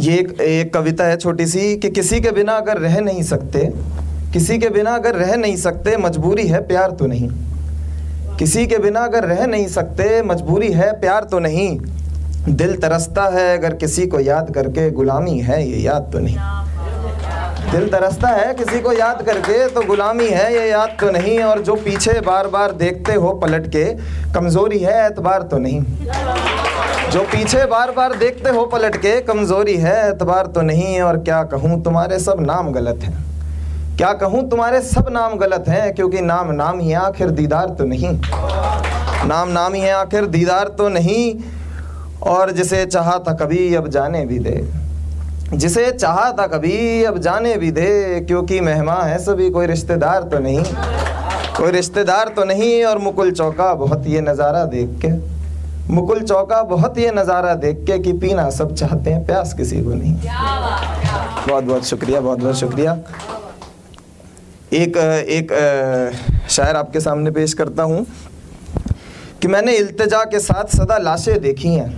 ये एक, एक कविता है छोटी सी कि किसी के बिना अगर रह नहीं सकते किसी के बिना अगर रह नहीं सकते मजबूरी है प्यार तो नहीं। किसी के बिना अगर रह नहीं सकते मजबूरी है प्यार तो नहीं। दिल तरसता है अगर किसी को याद करके गुलामी है ये याद तो नहीं। दिल तरसता है किसी को याद करके तो गुलामी है ये याद तो नहीं। और जो पीछे बार बार देखते हो पलट के कमज़ोरी है एतबार तो नहीं। जो पीछे बार बार देखते हो पलट के, कमज़ोरी है, एतबार तो नहीं है, और क्या कहूँ, तुम्हारे सब नाम गलत हैं। क्या कहूँ, तुम्हारे सब नाम गलत हैं, क्योंकि नाम नाम ही आखिर दीदार तो नहीं। नाम नाम ही आखिर दीदार तो नहीं, और जिसे चाहा था कभी अब जाने भी दे। जिसे चाहा था कभी अब जाने भी दे, क्योंकि मेहमान है सभी, कोई रिश्तेदार तो नहीं। कोई रिश्तेदार तो नहीं, और मुकुल चौका बहुत ये नज़ारा देख के मुकुल चौका बहुत ये नज़ारा देख के कि पीना सब चाहते हैं प्यास किसी को नहीं। बहुत बहुत शुक्रिया बहुत बहुत शुक्रिया। एक एक शायर आपके सामने पेश करता हूँ कि मैंने इल्तजा के साथ सदा लाशें देखी हैं।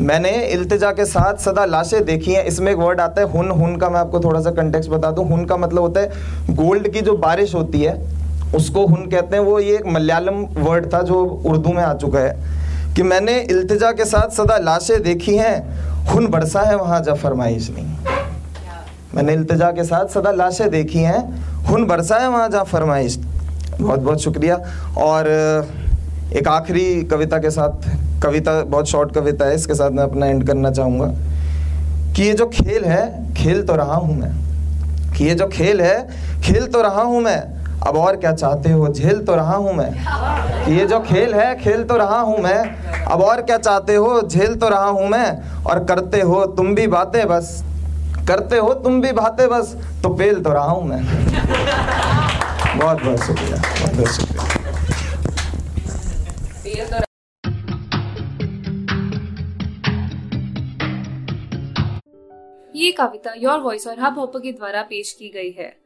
मैंने इल्तजा के साथ सदा लाशें देखी हैं। इसमें एक वर्ड आता है हुन हुन का मैं आपको थोड़ा सा कंटेक्स बता दूँ। हुन का मतलब होता है गोल्ड की जो बारिश होती है उसको हुन कहते हैं। वो ये एक मलयालम वर्ड था जो उर्दू में आ चुका है। कि मैंने इल्तिजा के साथ सदा लाशें देखी हैं हुन बरसा है वहाँ, जब फरमाइश नहीं। मैंने इल्तिजा के साथ सदा लाशें देखी हैं हुन बरसा है वहाँ, जहाँ फरमाइश। बहुत बहुत शुक्रिया। और एक आखिरी कविता के साथ, कविता, बहुत शॉर्ट कविता है, इसके साथ मैं अपना एंड करना चाहूँगा कि ये जो खेल है, खेल तो रहा हूँ मैं। कि ये जो खेल है, खेल तो रहा हूँ मैं। अब और क्या चाहते हो? झेल तो रहा हूँ मैं। ये जो खेल है, खेल तो रहा हूँ मैं। अब और क्या चाहते हो? झेल तो रहा हूँ मैं। और करते हो तुम भी बातें बस। करते हो तुम भी बातें बस। तो पेल तो रहा हूँ मैं। बहुत बहुत शुक्रिया। बहुत बहुत शुक्रिया। ये कविता योर वॉइस और हब हॉपर के द्वारा पेश की गई है।